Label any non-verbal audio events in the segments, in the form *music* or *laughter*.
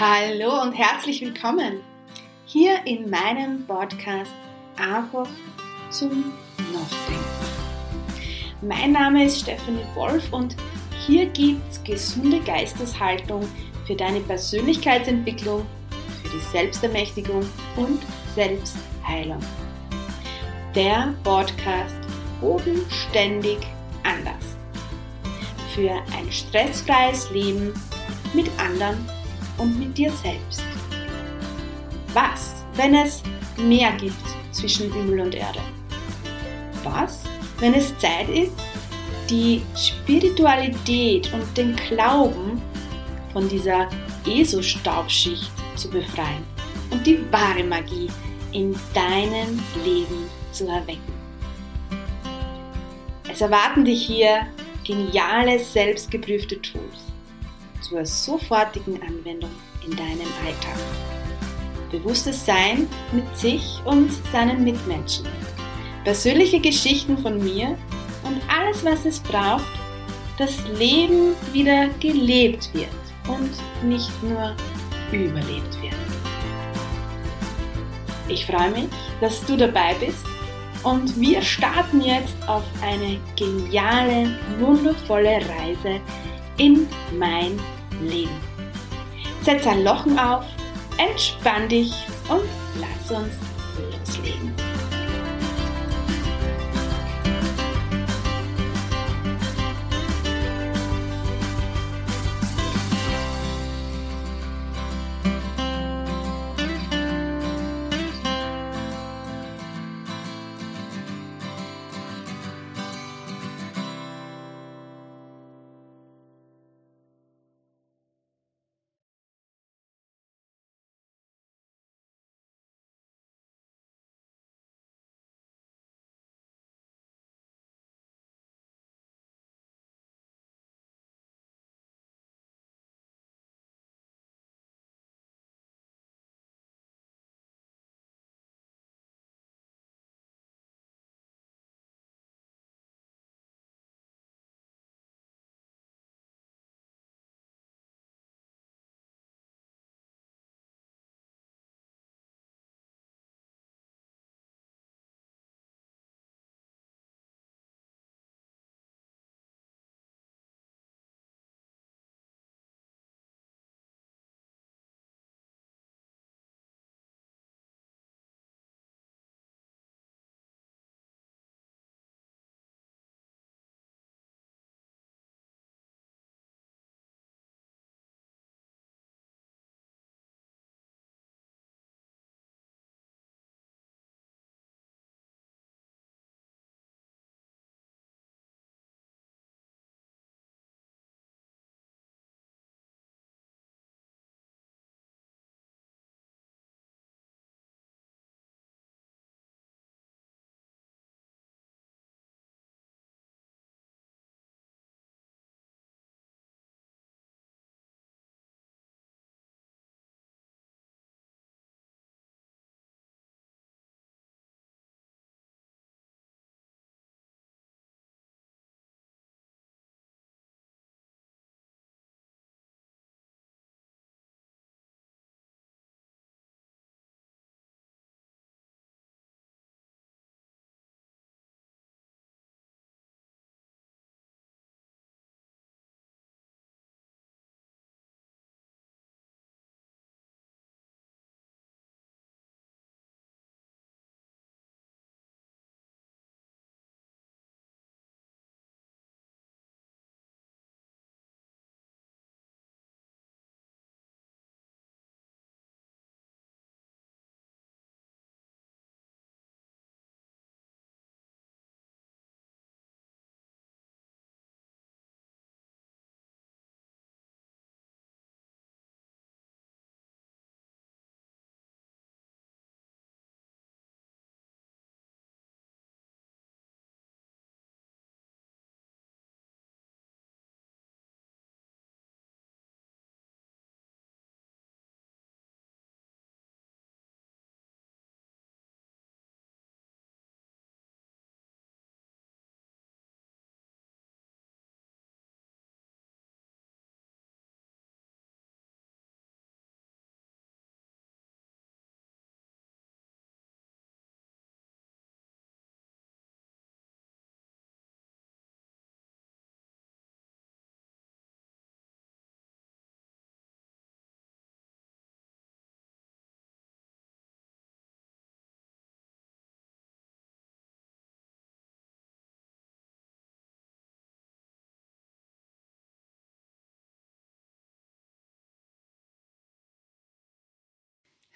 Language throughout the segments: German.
Hallo und herzlich willkommen hier in meinem Podcast Einfach zum Nachdenken. Mein Name ist Stephanie Wolf und hier gibt es gesunde Geisteshaltung für deine Persönlichkeitsentwicklung, für die Selbstermächtigung und Selbstheilung. Der Podcast bodenständig anders. Für ein stressfreies Leben mit anderen und mit dir selbst. Was, wenn es mehr gibt zwischen Himmel und Erde? Was, wenn es Zeit ist, die Spiritualität und den Glauben von dieser ESO-Staubschicht zu befreien und die wahre Magie in deinem Leben zu erwecken? Es erwarten dich hier geniale, selbstgeprüfte Tools zur sofortigen Anwendung in deinem Alltag. Bewusstes Sein mit sich und seinen Mitmenschen. Persönliche Geschichten von mir und alles, was es braucht, dass Leben wieder gelebt wird und nicht nur überlebt wird. Ich freue mich, dass du dabei bist und wir starten jetzt auf eine geniale, wundervolle Reise in mein Leben. Setz ein Lochen auf, entspann dich und lass uns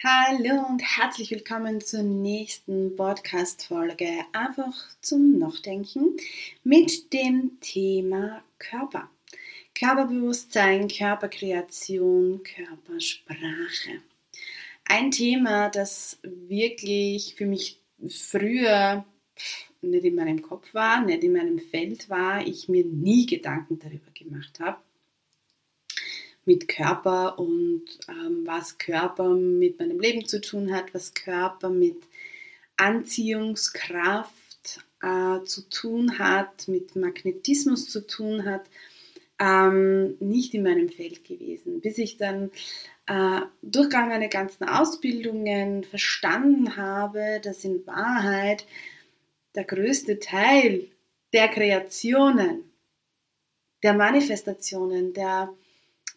Hallo und herzlich willkommen zur nächsten Podcast-Folge. Einfach zum Nachdenken mit dem Thema Körper. Körperbewusstsein, Körperkreation, Körpersprache. Ein Thema, das wirklich für mich früher nicht in meinem Kopf war, nicht in meinem Feld war, ich mir nie Gedanken darüber gemacht habe mit Körper und ähm, was Körper mit meinem Leben zu tun hat, was Körper mit Anziehungskraft äh, zu tun hat, mit Magnetismus zu tun hat, ähm, nicht in meinem Feld gewesen. Bis ich dann äh, durch meine ganzen Ausbildungen verstanden habe, dass in Wahrheit der größte Teil der Kreationen, der Manifestationen, der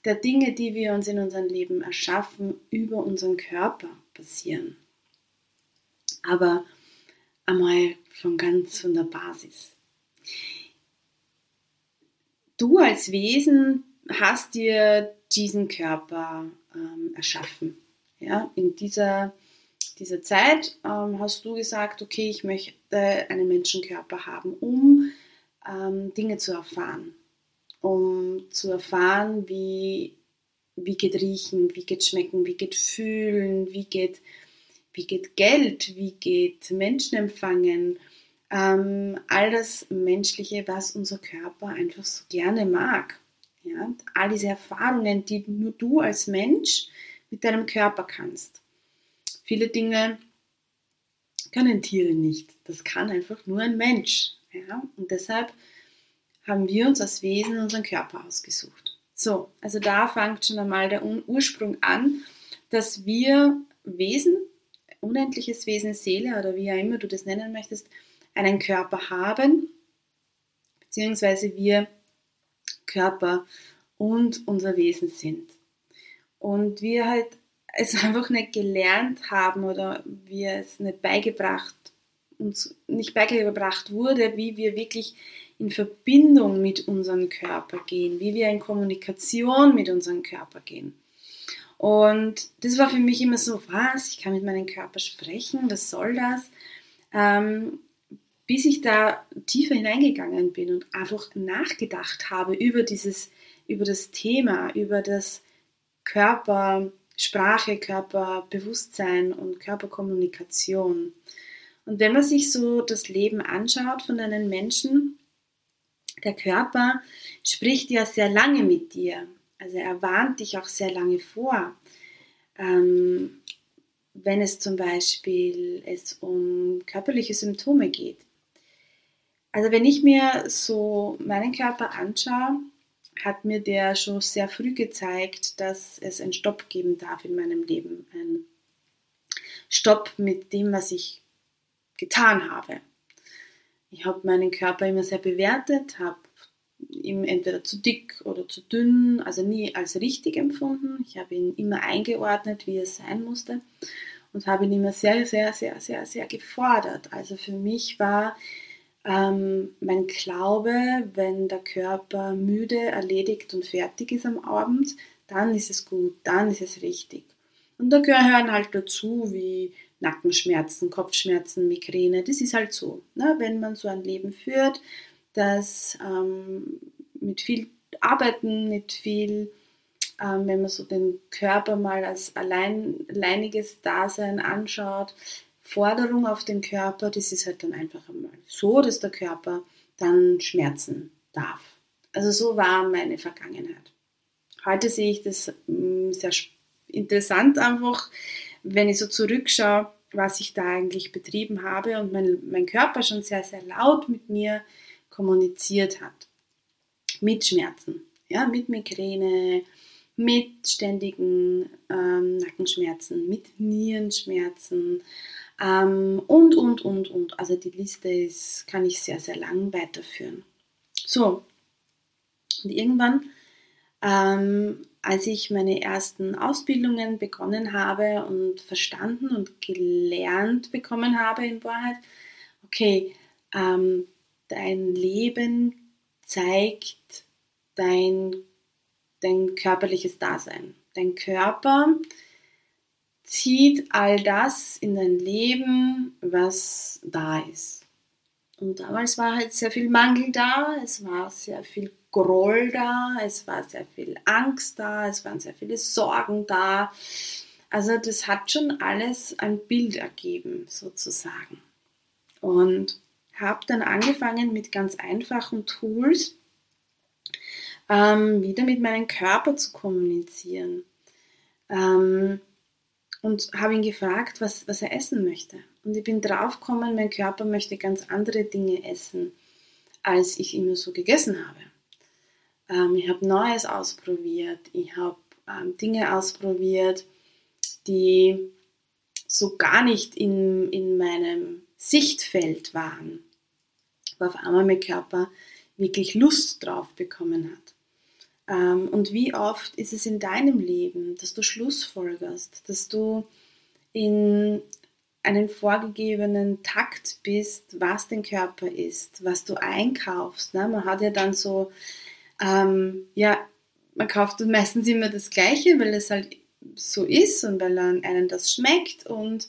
der Dinge, die wir uns in unserem Leben erschaffen, über unseren Körper passieren. Aber einmal von ganz von der Basis. Du als Wesen hast dir diesen Körper ähm, erschaffen. Ja, in dieser, dieser Zeit ähm, hast du gesagt, okay, ich möchte einen Menschenkörper haben, um ähm, Dinge zu erfahren um zu erfahren, wie, wie geht riechen, wie geht schmecken, wie geht fühlen, wie geht, wie geht Geld, wie geht Menschen empfangen. Ähm, all das Menschliche, was unser Körper einfach so gerne mag. Ja? All diese Erfahrungen, die nur du als Mensch mit deinem Körper kannst. Viele Dinge können Tiere nicht. Das kann einfach nur ein Mensch. Ja? Und deshalb haben wir uns als Wesen unseren Körper ausgesucht. So, also da fängt schon einmal der Ursprung an, dass wir Wesen, unendliches Wesen, Seele oder wie auch immer du das nennen möchtest, einen Körper haben, beziehungsweise wir Körper und unser Wesen sind. Und wir halt es *laughs* einfach nicht gelernt haben oder wir es nicht beigebracht, uns nicht beigebracht wurde, wie wir wirklich in Verbindung mit unserem Körper gehen, wie wir in Kommunikation mit unserem Körper gehen. Und das war für mich immer so, was, ich kann mit meinem Körper sprechen, was soll das? Ähm, bis ich da tiefer hineingegangen bin und einfach nachgedacht habe über dieses, über das Thema, über das Körpersprache, Körperbewusstsein und Körperkommunikation. Und wenn man sich so das Leben anschaut von einem Menschen, der Körper spricht ja sehr lange mit dir. Also er warnt dich auch sehr lange vor. Ähm, wenn es zum Beispiel es um körperliche Symptome geht. Also wenn ich mir so meinen Körper anschaue, hat mir der schon sehr früh gezeigt, dass es einen Stopp geben darf in meinem Leben. Ein Stopp mit dem, was ich getan habe. Ich habe meinen Körper immer sehr bewertet, habe ihn entweder zu dick oder zu dünn, also nie als richtig empfunden. Ich habe ihn immer eingeordnet, wie er sein musste und habe ihn immer sehr, sehr, sehr, sehr, sehr gefordert. Also für mich war ähm, mein Glaube, wenn der Körper müde, erledigt und fertig ist am Abend, dann ist es gut, dann ist es richtig. Und da gehören halt dazu, wie Nackenschmerzen, Kopfschmerzen, Migräne. Das ist halt so. Ne? Wenn man so ein Leben führt, das ähm, mit viel Arbeiten, mit viel, ähm, wenn man so den Körper mal als allein, alleiniges Dasein anschaut, Forderung auf den Körper, das ist halt dann einfach einmal so, dass der Körper dann schmerzen darf. Also so war meine Vergangenheit. Heute sehe ich das mm, sehr interessant einfach, wenn ich so zurückschaue, was ich da eigentlich betrieben habe und mein, mein Körper schon sehr, sehr laut mit mir kommuniziert hat. Mit Schmerzen, ja, mit Migräne, mit ständigen ähm, Nackenschmerzen, mit Nierenschmerzen ähm, und, und, und, und. Also die Liste ist, kann ich sehr, sehr lang weiterführen. So, und irgendwann ähm, als ich meine ersten Ausbildungen begonnen habe und verstanden und gelernt bekommen habe in Wahrheit, okay, ähm, dein Leben zeigt dein, dein körperliches Dasein. Dein Körper zieht all das in dein Leben, was da ist. Und damals war halt sehr viel Mangel da, es war sehr viel Groll da, es war sehr viel Angst da, es waren sehr viele Sorgen da. Also das hat schon alles ein Bild ergeben, sozusagen. Und habe dann angefangen mit ganz einfachen Tools, ähm, wieder mit meinem Körper zu kommunizieren. Ähm, und habe ihn gefragt, was, was er essen möchte. Und ich bin draufgekommen, mein Körper möchte ganz andere Dinge essen, als ich immer so gegessen habe. Ähm, ich habe Neues ausprobiert, ich habe ähm, Dinge ausprobiert, die so gar nicht in, in meinem Sichtfeld waren. Wo auf einmal mein Körper wirklich Lust drauf bekommen hat. Ähm, und wie oft ist es in deinem Leben, dass du Schlussfolgerst, dass du in einen vorgegebenen Takt bist, was dein Körper ist, was du einkaufst. Ne? Man hat ja dann so, ähm, ja, man kauft meistens immer das Gleiche, weil es halt so ist und weil einem das schmeckt und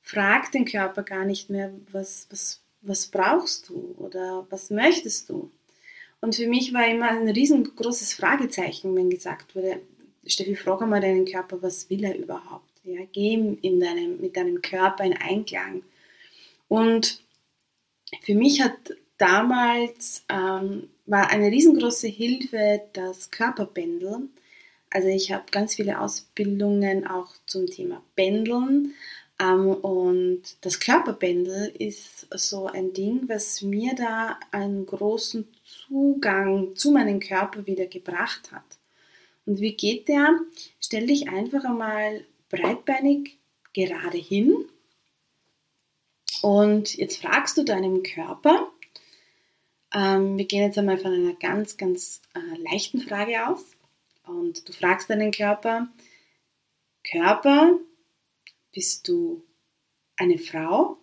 fragt den Körper gar nicht mehr, was, was, was brauchst du oder was möchtest du. Und für mich war immer ein riesengroßes Fragezeichen, wenn gesagt wurde, Steffi, frage mal deinen Körper, was will er überhaupt? Ja, geh in deinem, mit deinem Körper in Einklang. Und für mich hat damals ähm, war eine riesengroße Hilfe das Körperpendeln. Also ich habe ganz viele Ausbildungen auch zum Thema Pendeln, ähm, und das Körperbändel ist so ein Ding, was mir da einen großen Zugang zu meinem Körper wieder gebracht hat. Und wie geht der? Stell dich einfach einmal breitbeinig gerade hin und jetzt fragst du deinem Körper, ähm, wir gehen jetzt einmal von einer ganz, ganz äh, leichten Frage aus und du fragst deinen Körper, Körper, bist du eine Frau,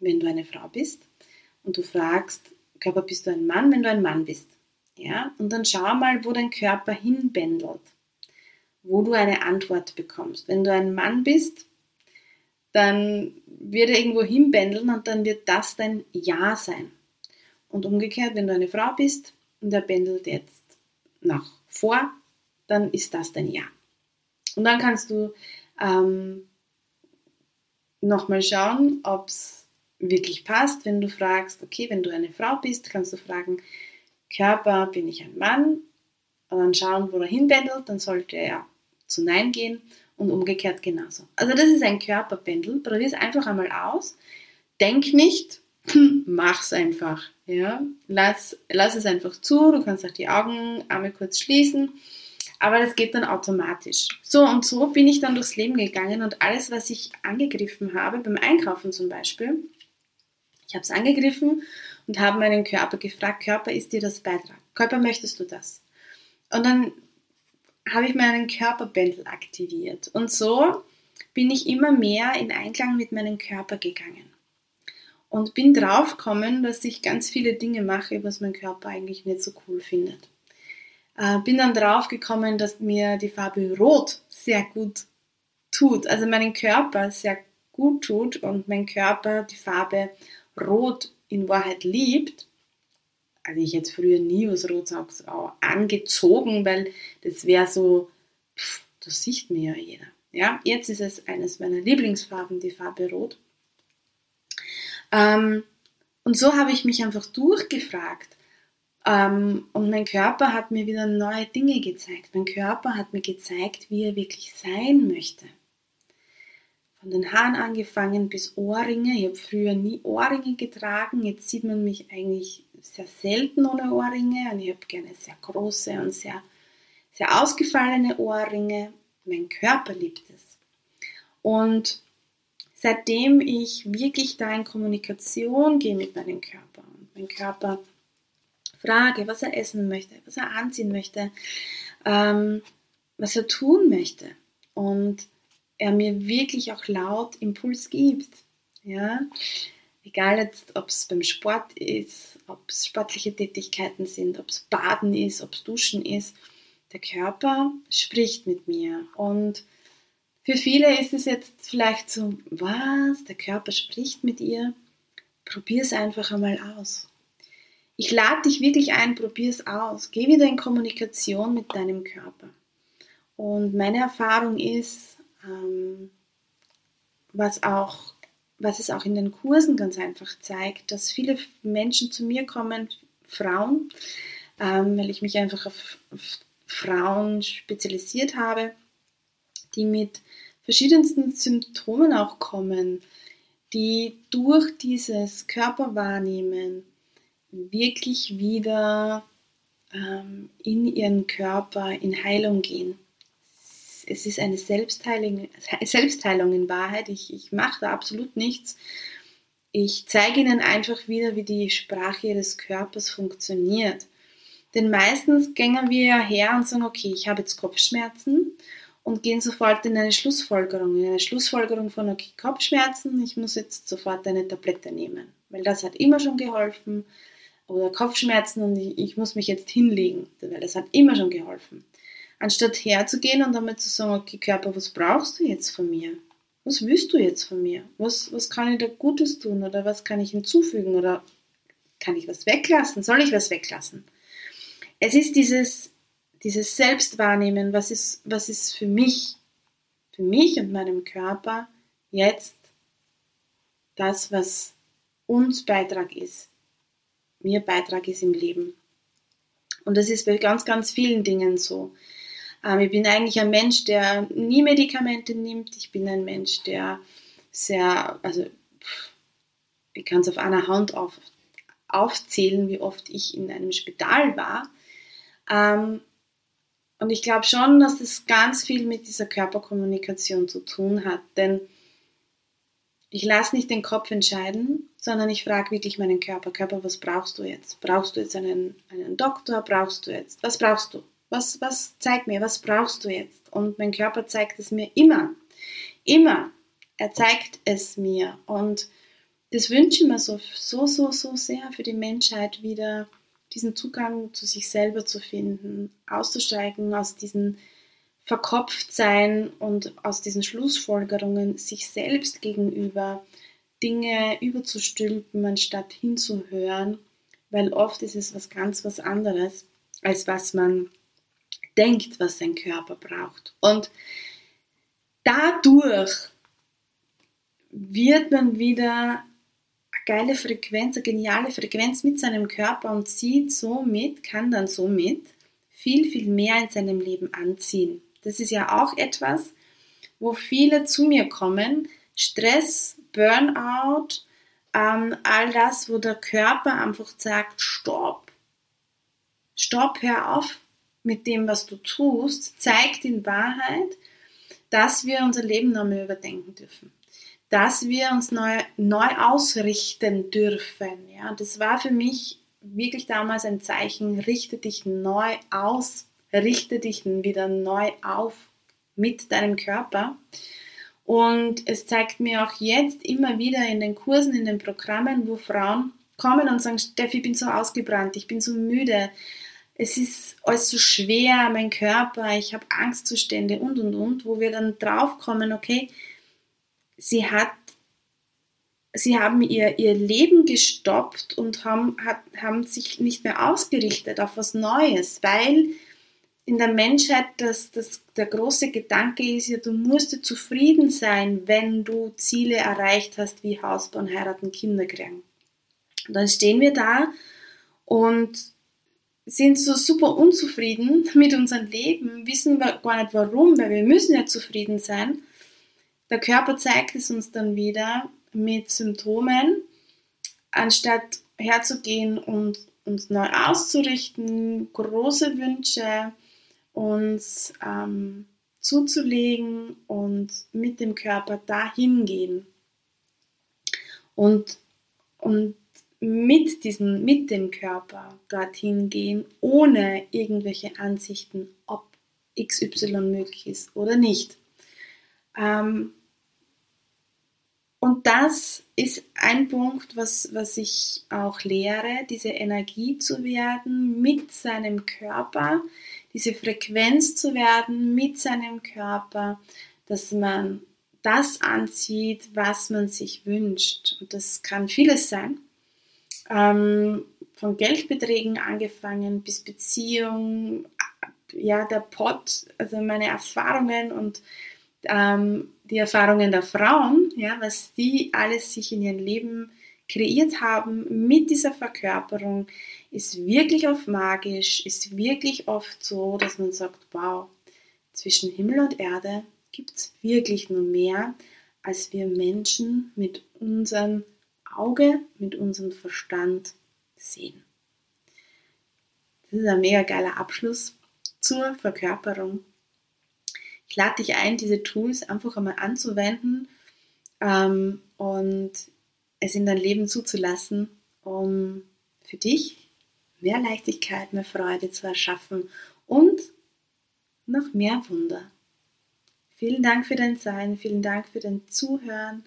wenn du eine Frau bist? Und du fragst, Körper, bist du ein Mann, wenn du ein Mann bist? Ja? Und dann schau mal, wo dein Körper hinbändelt, wo du eine Antwort bekommst. Wenn du ein Mann bist, dann wird er irgendwo hinbändeln und dann wird das dein Ja sein. Und umgekehrt, wenn du eine Frau bist und er bändelt jetzt nach vor, dann ist das dein Ja. Und dann kannst du ähm, nochmal schauen, ob es wirklich passt. Wenn du fragst, okay, wenn du eine Frau bist, kannst du fragen, Körper, bin ich ein Mann? Und dann schauen, wo er hinpendelt, dann sollte er zu Nein gehen und umgekehrt genauso. Also das ist ein Körperpendel. Probier es einfach einmal aus. Denk nicht, *laughs* mach's einfach. Ja? Lass, lass es einfach zu. Du kannst auch die Augen einmal kurz schließen aber das geht dann automatisch. So und so bin ich dann durchs Leben gegangen und alles, was ich angegriffen habe, beim Einkaufen zum Beispiel, ich habe es angegriffen und habe meinen Körper gefragt, Körper, ist dir das Beitrag? Körper, möchtest du das? Und dann habe ich meinen Körperbändel aktiviert. Und so bin ich immer mehr in Einklang mit meinem Körper gegangen. Und bin draufgekommen, dass ich ganz viele Dinge mache, was mein Körper eigentlich nicht so cool findet. Äh, bin dann drauf gekommen, dass mir die Farbe Rot sehr gut tut, also meinen Körper sehr gut tut und mein Körper die Farbe Rot in Wahrheit liebt. Also ich jetzt früher nie was auch angezogen, weil das wäre so, pff, das sieht mir ja jeder. Ja, jetzt ist es eines meiner Lieblingsfarben, die Farbe Rot. Ähm, und so habe ich mich einfach durchgefragt, ähm, und mein Körper hat mir wieder neue Dinge gezeigt. Mein Körper hat mir gezeigt, wie er wirklich sein möchte. Von den Haaren angefangen bis Ohrringe. Ich habe früher nie Ohrringe getragen. Jetzt sieht man mich eigentlich sehr selten ohne Ohrringe. Und ich habe gerne sehr große und sehr, sehr ausgefallene Ohrringe. Mein Körper liebt es. Und seitdem ich wirklich da in Kommunikation gehe mit meinem Körper und mein Körper frage, was er essen möchte, was er anziehen möchte, ähm, was er tun möchte und er mir wirklich auch laut Impuls gibt. Ja? Egal jetzt, ob es beim Sport ist, ob es sportliche Tätigkeiten sind, ob es Baden ist, ob es Duschen ist, der Körper spricht mit mir und Für viele ist es jetzt vielleicht so, was, der Körper spricht mit ihr. Probier es einfach einmal aus. Ich lade dich wirklich ein, probier es aus. Geh wieder in Kommunikation mit deinem Körper. Und meine Erfahrung ist, ähm, was auch, was es auch in den Kursen ganz einfach zeigt, dass viele Menschen zu mir kommen, Frauen, ähm, weil ich mich einfach auf, auf Frauen spezialisiert habe, die mit verschiedensten Symptomen auch kommen, die durch dieses Körperwahrnehmen wirklich wieder ähm, in ihren Körper in Heilung gehen. Es ist eine Selbstheilung, Selbstheilung in Wahrheit. Ich, ich mache da absolut nichts. Ich zeige ihnen einfach wieder, wie die Sprache ihres Körpers funktioniert. Denn meistens gängen wir ja her und sagen, okay, ich habe jetzt Kopfschmerzen und gehen sofort in eine Schlussfolgerung, in eine Schlussfolgerung von, okay, Kopfschmerzen, ich muss jetzt sofort eine Tablette nehmen, weil das hat immer schon geholfen. Oder Kopfschmerzen und ich, ich muss mich jetzt hinlegen, weil das hat immer schon geholfen. Anstatt herzugehen und damit zu sagen, okay, Körper, was brauchst du jetzt von mir? Was willst du jetzt von mir? Was, was kann ich da Gutes tun oder was kann ich hinzufügen oder kann ich was weglassen? Soll ich was weglassen? Es ist dieses dieses Selbstwahrnehmen, was ist, was ist für mich, für mich und meinem Körper jetzt das, was uns Beitrag ist, mir Beitrag ist im Leben. Und das ist bei ganz, ganz vielen Dingen so. Ähm, ich bin eigentlich ein Mensch, der nie Medikamente nimmt. Ich bin ein Mensch, der sehr, also ich kann es auf einer Hand auf, aufzählen, wie oft ich in einem Spital war. Ähm, und ich glaube schon, dass das ganz viel mit dieser Körperkommunikation zu tun hat. Denn ich lasse nicht den Kopf entscheiden, sondern ich frage wirklich meinen Körper, Körper, was brauchst du jetzt? Brauchst du jetzt einen, einen Doktor? Brauchst du jetzt? Was brauchst du? Was, was zeig mir, was brauchst du jetzt? Und mein Körper zeigt es mir immer. Immer. Er zeigt es mir. Und das wünsche ich mir so, so, so, so sehr für die Menschheit wieder diesen Zugang zu sich selber zu finden, auszusteigen aus diesem Verkopftsein und aus diesen Schlussfolgerungen sich selbst gegenüber Dinge überzustülpen, anstatt hinzuhören, weil oft ist es was ganz was anderes, als was man denkt, was sein Körper braucht. Und dadurch wird man wieder geile Frequenz, eine geniale Frequenz mit seinem Körper und zieht somit, kann dann somit viel, viel mehr in seinem Leben anziehen. Das ist ja auch etwas, wo viele zu mir kommen. Stress, Burnout, ähm, all das, wo der Körper einfach sagt, stopp, stopp, hör auf mit dem, was du tust, zeigt in Wahrheit, dass wir unser Leben nochmal überdenken dürfen dass wir uns neu, neu ausrichten dürfen. Ja, das war für mich wirklich damals ein Zeichen, richte dich neu aus, richte dich wieder neu auf mit deinem Körper. Und es zeigt mir auch jetzt immer wieder in den Kursen, in den Programmen, wo Frauen kommen und sagen, Steffi, ich bin so ausgebrannt, ich bin so müde, es ist alles so schwer, mein Körper, ich habe Angstzustände und und und, wo wir dann drauf kommen, okay, sie hat sie haben ihr, ihr Leben gestoppt und haben, hat, haben sich nicht mehr ausgerichtet auf was Neues, weil in der Menschheit das, das, der große Gedanke ist ja, du musst zufrieden sein, wenn du Ziele erreicht hast wie Hausbauen, heiraten, Kinder kriegen. Und dann stehen wir da und sind so super unzufrieden *laughs* mit unserem Leben, wissen wir gar nicht warum, weil wir müssen ja zufrieden sein der Körper zeigt es uns dann wieder mit Symptomen, anstatt herzugehen und uns neu auszurichten, große Wünsche uns ähm, zuzulegen und mit dem Körper dahin gehen. Und, und mit, diesem, mit dem Körper dorthin gehen, ohne irgendwelche Ansichten, ob XY möglich ist oder nicht. Ähm, und das ist ein Punkt, was, was ich auch lehre, diese Energie zu werden mit seinem Körper, diese Frequenz zu werden mit seinem Körper, dass man das anzieht, was man sich wünscht. Und das kann vieles sein. Ähm, von Geldbeträgen angefangen bis Beziehung, ja, der Pot, also meine Erfahrungen und ähm, die Erfahrungen der Frauen, ja, was die alles sich in ihrem Leben kreiert haben mit dieser Verkörperung, ist wirklich oft magisch, ist wirklich oft so, dass man sagt, wow, zwischen Himmel und Erde gibt es wirklich nur mehr, als wir Menschen mit unserem Auge, mit unserem Verstand sehen. Das ist ein mega geiler Abschluss zur Verkörperung. Ich lade dich ein, diese Tools einfach einmal anzuwenden ähm, und es in dein Leben zuzulassen, um für dich mehr Leichtigkeit, mehr Freude zu erschaffen und noch mehr Wunder. Vielen Dank für dein Sein, vielen Dank für dein Zuhören.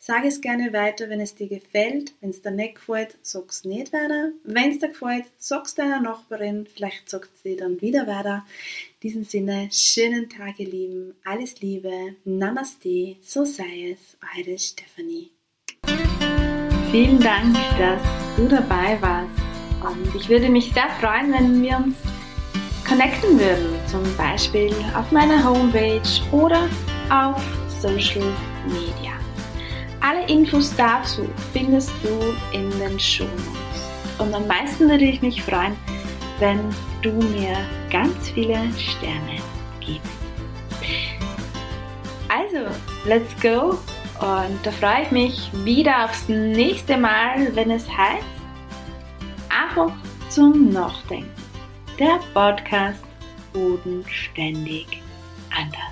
Sag es gerne weiter, wenn es dir gefällt. Wenn es dir nicht gefällt, sag es nicht weiter. Wenn es dir gefällt, sag es deiner Nachbarin. Vielleicht sagt sie dann wieder weiter. In diesem Sinne, schönen Tag, ihr Lieben. Alles Liebe. Namaste. So sei es. Eure Stephanie. Vielen Dank, dass du dabei warst. Und ich würde mich sehr freuen, wenn wir uns connecten würden. Zum Beispiel auf meiner Homepage oder auf Social Media. Alle Infos dazu findest du in den Show Notes. Und am meisten würde ich mich freuen, wenn du mir ganz viele Sterne gibst. Also, let's go! Und da freue ich mich wieder aufs nächste Mal, wenn es heißt, einfach zum Nachdenken. Der Podcast Bodenständig anders.